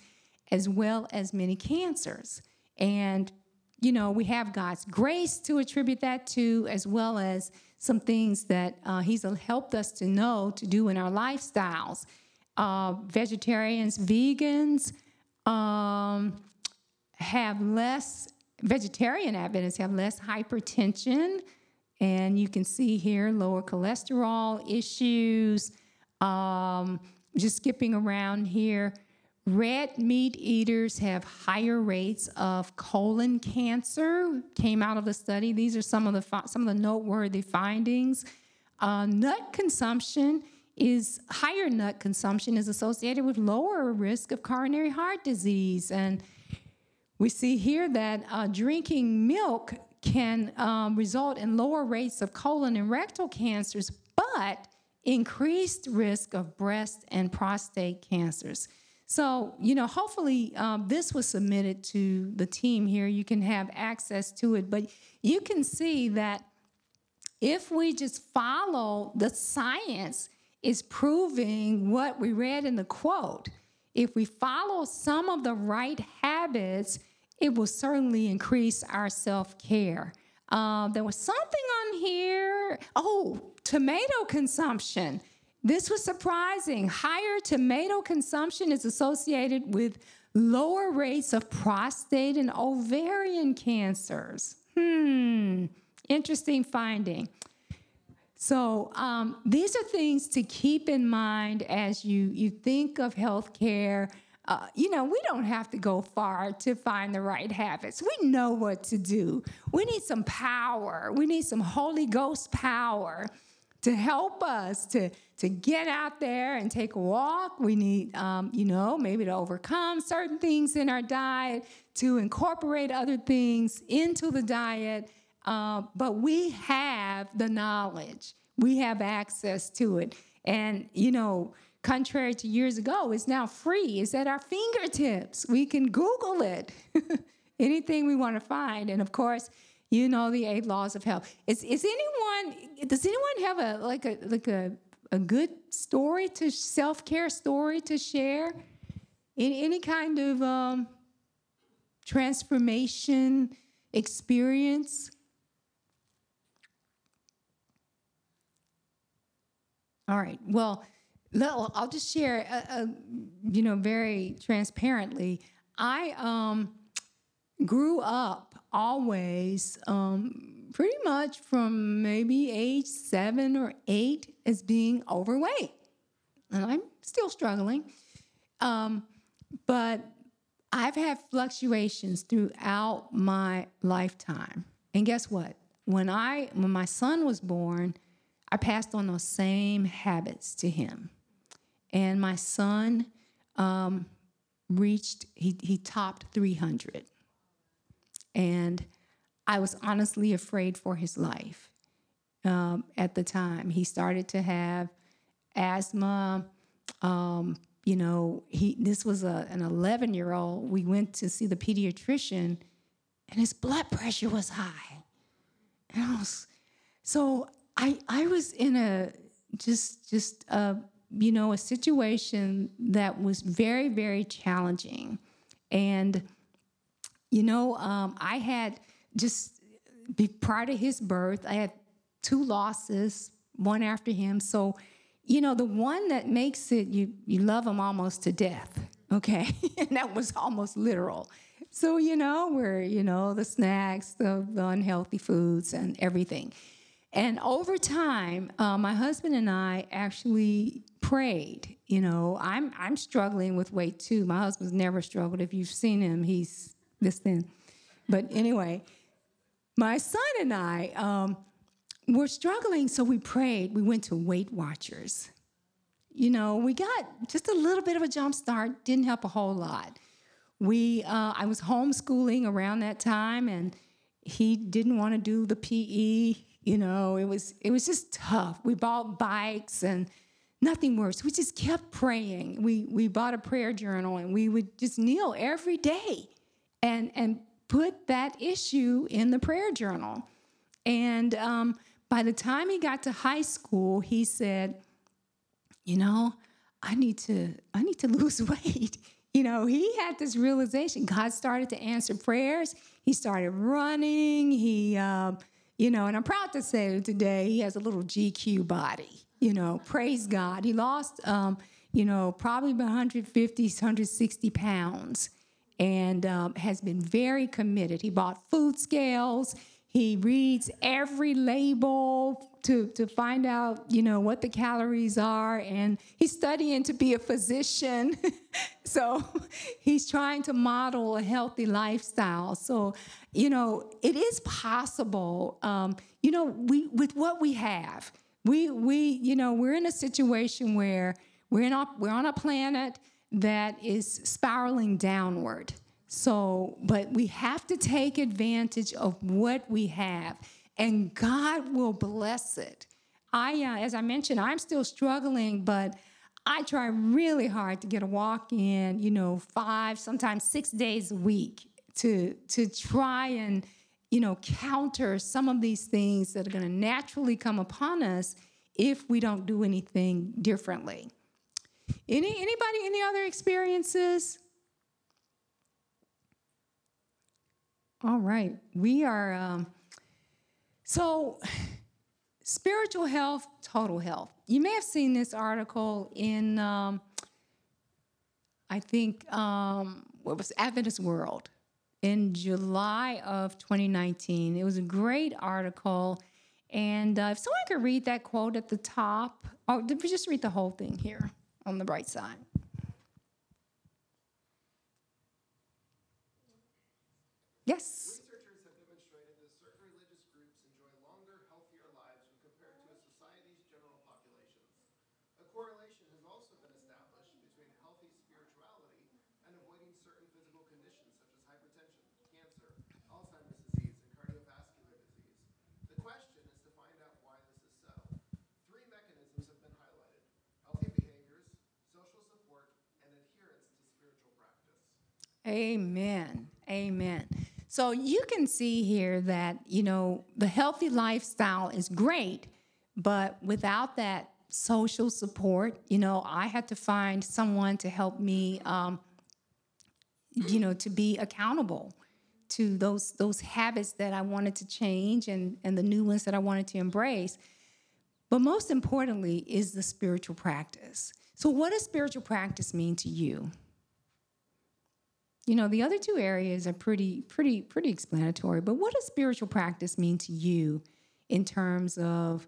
as well as many cancers. And, you know, we have God's grace to attribute that to, as well as some things that uh, He's helped us to know to do in our lifestyles. Uh, vegetarians, vegans um, have less, vegetarian Adventists have less hypertension, and you can see here lower cholesterol issues. Um, just skipping around here, red meat eaters have higher rates of colon cancer. Came out of the study. These are some of the some of the noteworthy findings. Uh, nut consumption is higher nut consumption is associated with lower risk of coronary heart disease and we see here that uh, drinking milk can um, result in lower rates of colon and rectal cancers, but increased risk of breast and prostate cancers. So, you know, hopefully um, this was submitted to the team here. You can have access to it, but you can see that if we just follow the science is proving what we read in the quote. If we follow some of the right habits, it will certainly increase our self care. Um, there was something on here. Oh, tomato consumption. This was surprising. Higher tomato consumption is associated with lower rates of prostate and ovarian cancers. Hmm, interesting finding. So um, these are things to keep in mind as you, you think of healthcare. Uh, you know, we don't have to go far to find the right habits. We know what to do. We need some power. We need some Holy Ghost power to help us to, to get out there and take a walk. We need, um, you know, maybe to overcome certain things in our diet, to incorporate other things into the diet uh, but we have the knowledge, we have access to it. And, you know, contrary to years ago, it's now free, it's at our fingertips. We can Google it, anything we want to find. And of course, you know the eight laws of health. Is, is anyone, does anyone have a, like a, like a, a good story to self-care story to share? Any, any kind of um, transformation experience? All right. Well, I'll just share, uh, uh, you know, very transparently. I um, grew up always um, pretty much from maybe age seven or eight as being overweight. And I'm still struggling. Um, but I've had fluctuations throughout my lifetime. And guess what? When I when my son was born, I passed on those same habits to him. And my son um, reached, he, he topped 300. And I was honestly afraid for his life um, at the time. He started to have asthma. Um, you know, he this was a, an 11 year old. We went to see the pediatrician, and his blood pressure was high. And I was, so I I was in a just just a you know a situation that was very very challenging, and you know um, I had just be, prior to his birth I had two losses one after him. So you know the one that makes it you you love him almost to death okay? And that was almost literal. So you know we're you know the snacks the, the unhealthy foods and everything and over time, uh, my husband and I actually prayed. You know, I'm I'm struggling with weight too. My husband's never struggled. If you've seen him, he's this thin. But anyway, my son and I um, were struggling, so we prayed. We went to Weight Watchers. you know, we got just a little bit of a jump start. Didn't help a whole lot. We, uh, I was homeschooling around that time, and he didn't want to do the PE. You know, it was it was just tough. We bought bikes and nothing worse. We just kept praying. We we bought a prayer journal and we would just kneel every day and and put that issue in the prayer journal. And um, by the time he got to high school, he said, "You know, I need to I need to lose weight." You know, he had this realization. God started to answer prayers. He started running. He, um, you know, and I'm proud to say today he has a little GQ body. You know, praise God. He lost, um, you know, probably about 150, 160 pounds and um, has been very committed. He bought food scales. He reads every label to, to find out, you know, what the calories are, and he's studying to be a physician. so he's trying to model a healthy lifestyle. So, you know, it is possible. Um, you know, we with what we have, we we you know we're in a situation where we're in a, we're on a planet that is spiraling downward. So, but we have to take advantage of what we have, and God will bless it. I, uh, as I mentioned, I'm still struggling, but I try really hard to get a walk in, you know, five, sometimes six days a week to to try and you know counter some of these things that are going to naturally come upon us if we don't do anything differently. Any anybody any other experiences? All right, we are um, so spiritual health, total health. You may have seen this article in, um, I think, um, what was Adventist World in July of 2019. It was a great article, and uh, if someone could read that quote at the top, we just read the whole thing here on the right side? Yes. Researchers have demonstrated that certain religious groups enjoy longer, healthier lives when compared to a society's general populations. A correlation has also been established between healthy spirituality and avoiding certain physical conditions such as hypertension, cancer, Alzheimer's disease, and cardiovascular disease. The question is to find out why this is so. Three mechanisms have been highlighted healthy behaviors, social support, and adherence to spiritual practice. Amen. Amen. So you can see here that, you know, the healthy lifestyle is great, but without that social support, you know, I had to find someone to help me, um, you know, to be accountable to those those habits that I wanted to change and and the new ones that I wanted to embrace. But most importantly is the spiritual practice. So what does spiritual practice mean to you? You know, the other two areas are pretty, pretty, pretty explanatory. But what does spiritual practice mean to you in terms of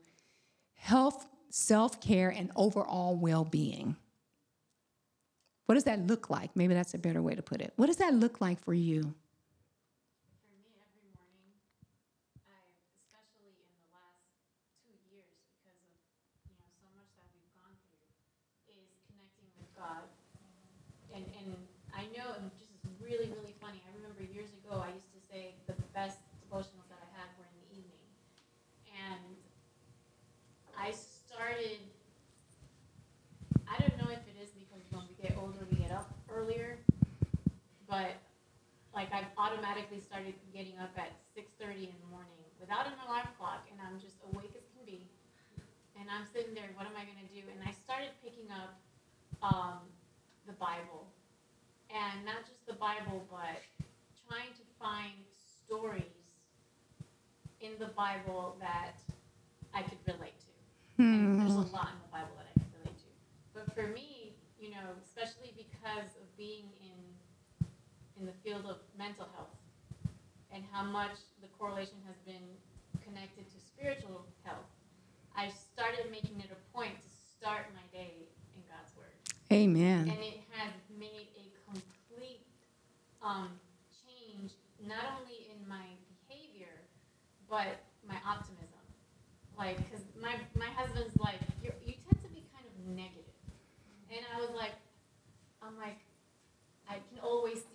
health, self care, and overall well being? What does that look like? Maybe that's a better way to put it. What does that look like for you? For me, every morning, I, especially in the last two years, because of, you know, so much that we've gone through, is connecting with God. And, and I know, and just is really, really funny, I remember years ago, I used to say the best devotionals that I had were in the evening. And I started, I don't know if it is because when we get older, we get up earlier, but like I've automatically started getting up at six thirty in the morning without an alarm clock, and I'm just awake as can be. And I'm sitting there, what am I gonna do? And I started picking up um, the Bible, and not just the Bible, but trying to find stories in the Bible that I could relate to. And there's a lot in the Bible that I could relate to. But for me, you know, especially because of being in in the field of mental health and how much the correlation has been connected to spiritual health, I started making it a point to start my day in God's Word. Amen. And it has made a complete um, change, not only in my behavior, but my optimism. Like, because my, my husband's like, you you tend to be kind of negative. And I was like, I'm like, I can always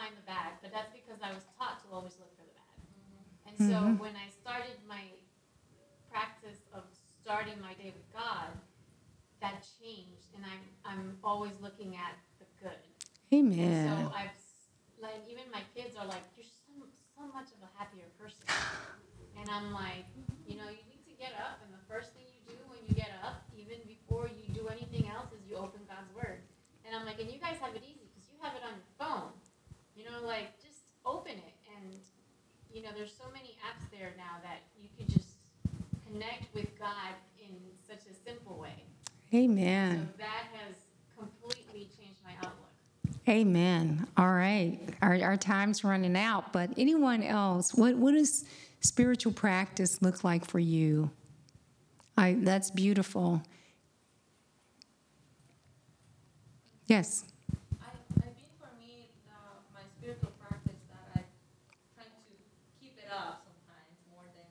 find the bad, but that's because I was taught to always look for the bad. Mm-hmm. And so mm-hmm. when I started my practice of starting my day with God, that changed, and I'm I'm always looking at the good. And Amen. so I've like even my kids are like, you're so so much of a happier person, and I'm like, you know, you need to get up, and the first thing you do when you get up, even before you do anything else, is you open God's word. And I'm like, and you guys have it easy because you have it on your phone, know, like just open it, and you know, there's so many apps there now that you can just connect with God in such a simple way. So Amen. that has completely changed my outlook. Amen. All right. Our, our time's running out, but anyone else, what, what does spiritual practice look like for you? I, that's beautiful. Yes. I, I think for me, uh, my spiritual practice that I try to keep it up sometimes more than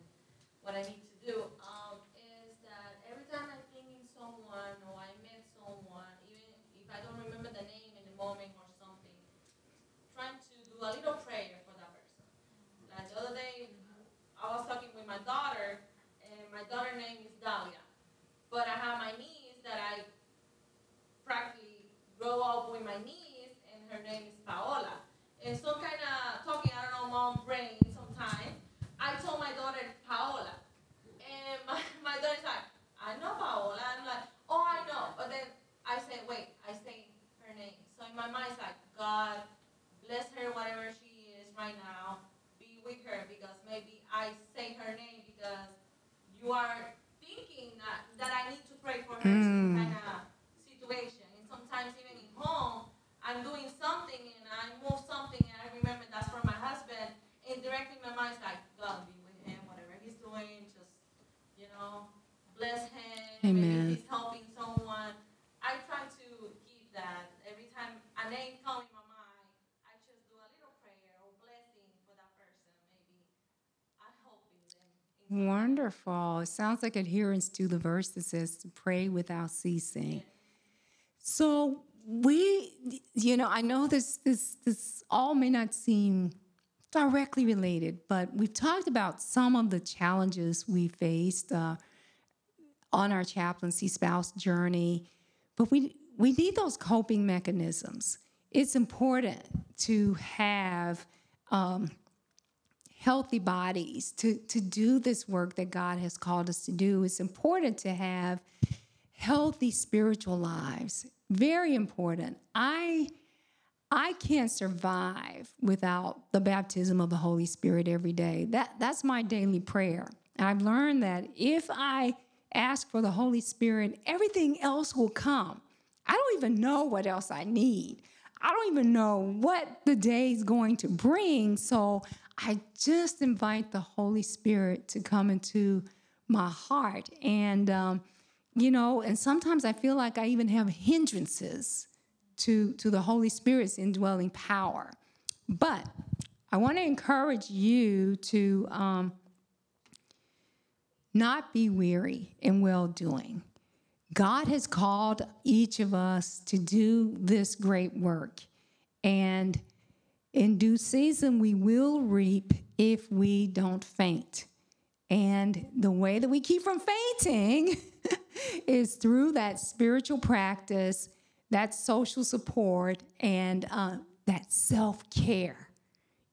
what I need to do um, is that every time I think in someone or I met someone, even if I don't remember the name in the moment or something, trying to do a little prayer for that person. Like the other day, I was talking with my daughter, daughter's name is Dahlia, but I have my niece that I practically grow up with my niece, and her name is Paola. And some kind of talking, I don't know, mom brain sometimes. I told my daughter Paola, and my, my daughter's like, I know Paola. I'm like, oh, I know. But then I say, wait, I say her name. So in my mind, it's like, God bless her, whatever she is right now. Be with her because maybe I say her name because you are thinking that, that I need to pray for her some kind of situation. And sometimes even in home, I'm doing something and I move something and I remember that's for my husband. And directly my mind's like, God be with him, whatever he's doing, just, you know, bless him. Amen. Maybe he's helping someone. I try to keep that. Every time a name comes in my mind, I just do a little prayer or blessing for that person. Maybe I'm helping them. in some Wonderful. It sounds like adherence to the verse that says to pray without ceasing. So we, you know, I know this this this all may not seem directly related, but we've talked about some of the challenges we faced uh, on our chaplaincy spouse journey, but we we need those coping mechanisms. It's important to have um, healthy bodies to to do this work that God has called us to do. It's important to have healthy spiritual lives. Very important. I I can't survive without the baptism of the Holy Spirit every day. That that's my daily prayer. I've learned that if I ask for the Holy Spirit, everything else will come. I don't even know what else I need. I don't even know what the day is going to bring. So I just invite the Holy Spirit to come into my heart. And, um, you know, and sometimes I feel like I even have hindrances to, to the Holy Spirit's indwelling power. But I want to encourage you to um, not be weary in well doing. God has called each of us to do this great work. And in due season, we will reap if we don't faint. And the way that we keep from fainting is through that spiritual practice, that social support, and uh, that self care.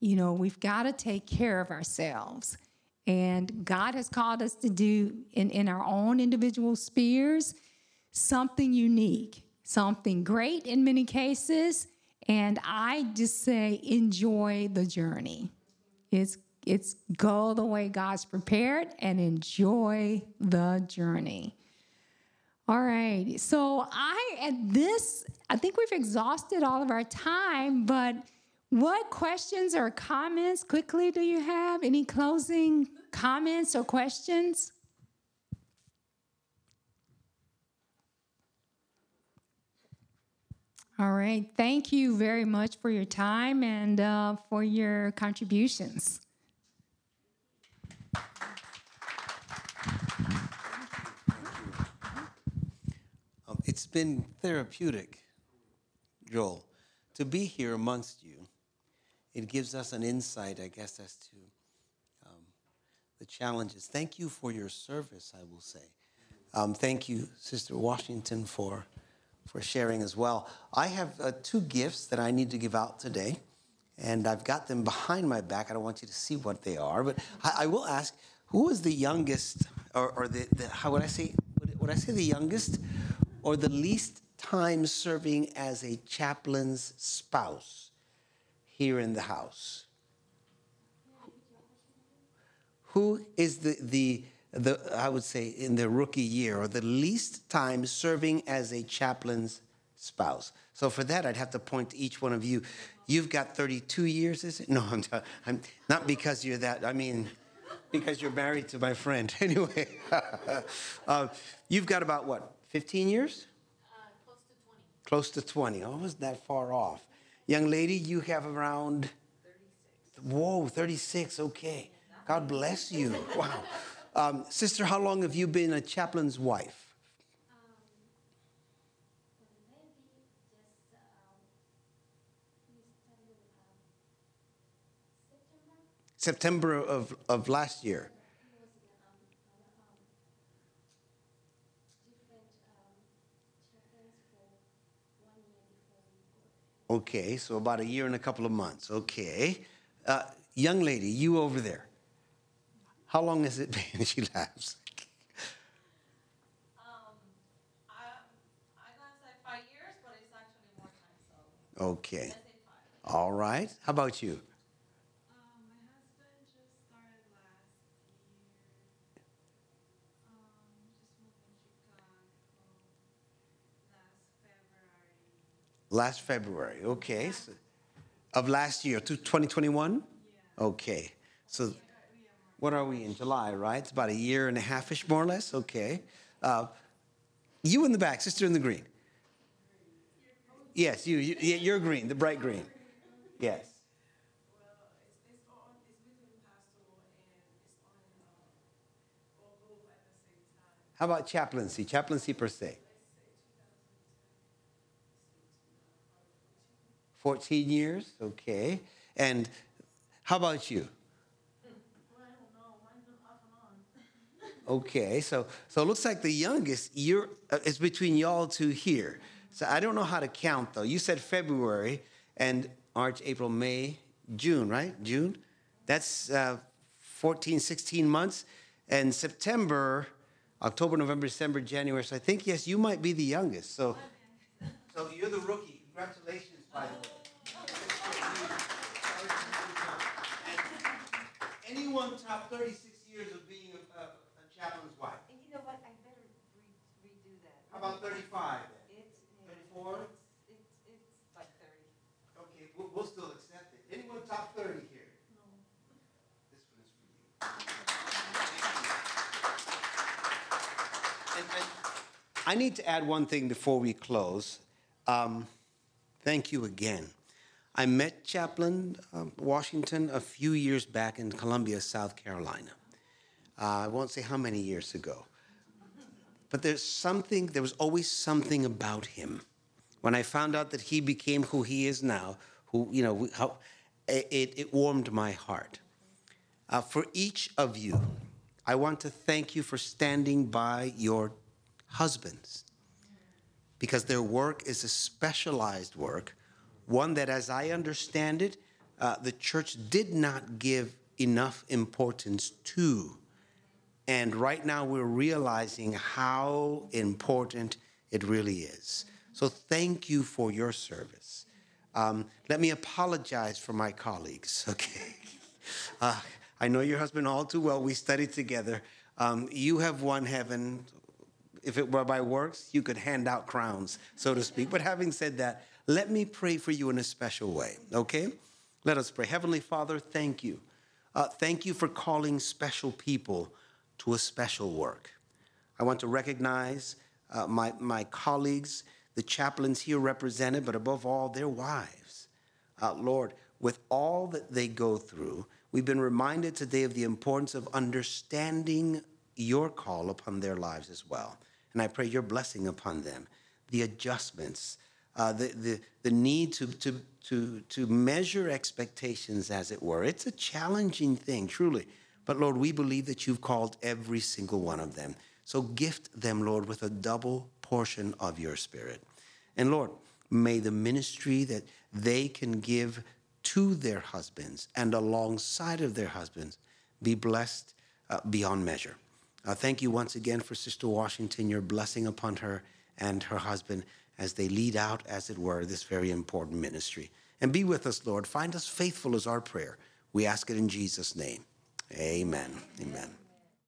You know, we've got to take care of ourselves. And God has called us to do in, in our own individual spheres something unique, something great in many cases. And I just say, enjoy the journey. It's it's go the way God's prepared and enjoy the journey. All right. So I at this, I think we've exhausted all of our time, but what questions or comments quickly do you have? Any closing comments or questions? All right. Thank you very much for your time and uh, for your contributions. Um, it's been therapeutic, Joel, to be here amongst you. It gives us an insight, I guess, as to um, the challenges. Thank you for your service, I will say. Um, thank you, Sister Washington, for, for sharing as well. I have uh, two gifts that I need to give out today, and I've got them behind my back. I don't want you to see what they are, but I, I will ask who is the youngest, or, or the, the, how would I say, would, would I say the youngest, or the least time serving as a chaplain's spouse here in the house? Who is the, the, the, I would say, in the rookie year, or the least time serving as a chaplain's spouse? So for that, I'd have to point to each one of you. You've got 32 years, is it? No, I'm, I'm not because you're that. I mean, because you're married to my friend. Anyway, uh, you've got about what, 15 years? Uh, close to 20. Close to 20. I wasn't that far off. Young lady, you have around 36. Whoa, 36. Okay. God bless you. Wow. Um, sister, how long have you been a chaplain's wife? September. Of, of last year. Okay, so about a year and a couple of months. Okay. Uh, young lady, you over there. How long has it been? She laughs. Um, I, I'm gonna say five years, but it's actually more time, so Okay. let's say five. All right. How about you? Um, my husband just started last year. Um, just moved from Chicago last February. Last February. Okay. So, of last year, to 2021? Okay. So, what are we in July, right? It's about a year and a half ish, more or less. Okay. Uh, you in the back, sister in the green. Yes, you, you. You're green, the bright green. Yes. How about chaplaincy? Chaplaincy per se. 14 years? Okay. And how about you? Okay, so so it looks like the youngest you're uh, is between y'all two here. So I don't know how to count though. You said February and March, April, May, June, right? June. That's uh, 14, 16 months. And September, October, November, December, January. So I think yes, you might be the youngest. So so you're the rookie. Congratulations, by the way. Anyone top 36 years of chaplain's wife? And you know what, I better re- redo that. How about 35 then? It's, yeah, 34? It's, it's, it's like thirty. Okay, we'll, we'll still accept it. Anyone top 30 here? No. This one is for you. And, and I need to add one thing before we close. Um, thank you again. I met Chaplain um, Washington a few years back in Columbia, South Carolina. Uh, I won't say how many years ago. But there's something, there was always something about him. When I found out that he became who he is now, who, you know, how, it, it warmed my heart. Uh, for each of you, I want to thank you for standing by your husbands because their work is a specialized work, one that, as I understand it, uh, the church did not give enough importance to. And right now, we're realizing how important it really is. So, thank you for your service. Um, let me apologize for my colleagues, okay? Uh, I know your husband all too well. We studied together. Um, you have won heaven. If it were by works, you could hand out crowns, so to speak. But having said that, let me pray for you in a special way, okay? Let us pray. Heavenly Father, thank you. Uh, thank you for calling special people to a special work. I want to recognize uh, my, my colleagues, the chaplains here represented, but above all, their wives. Uh, Lord, with all that they go through, we've been reminded today of the importance of understanding your call upon their lives as well. And I pray your blessing upon them, the adjustments, uh, the, the, the need to, to, to, to measure expectations, as it were. It's a challenging thing, truly. But Lord, we believe that you've called every single one of them. So gift them, Lord, with a double portion of your spirit. And Lord, may the ministry that they can give to their husbands and alongside of their husbands be blessed uh, beyond measure. Uh, thank you once again for Sister Washington, your blessing upon her and her husband as they lead out, as it were, this very important ministry. And be with us, Lord. Find us faithful as our prayer. We ask it in Jesus' name. Amen. Amen.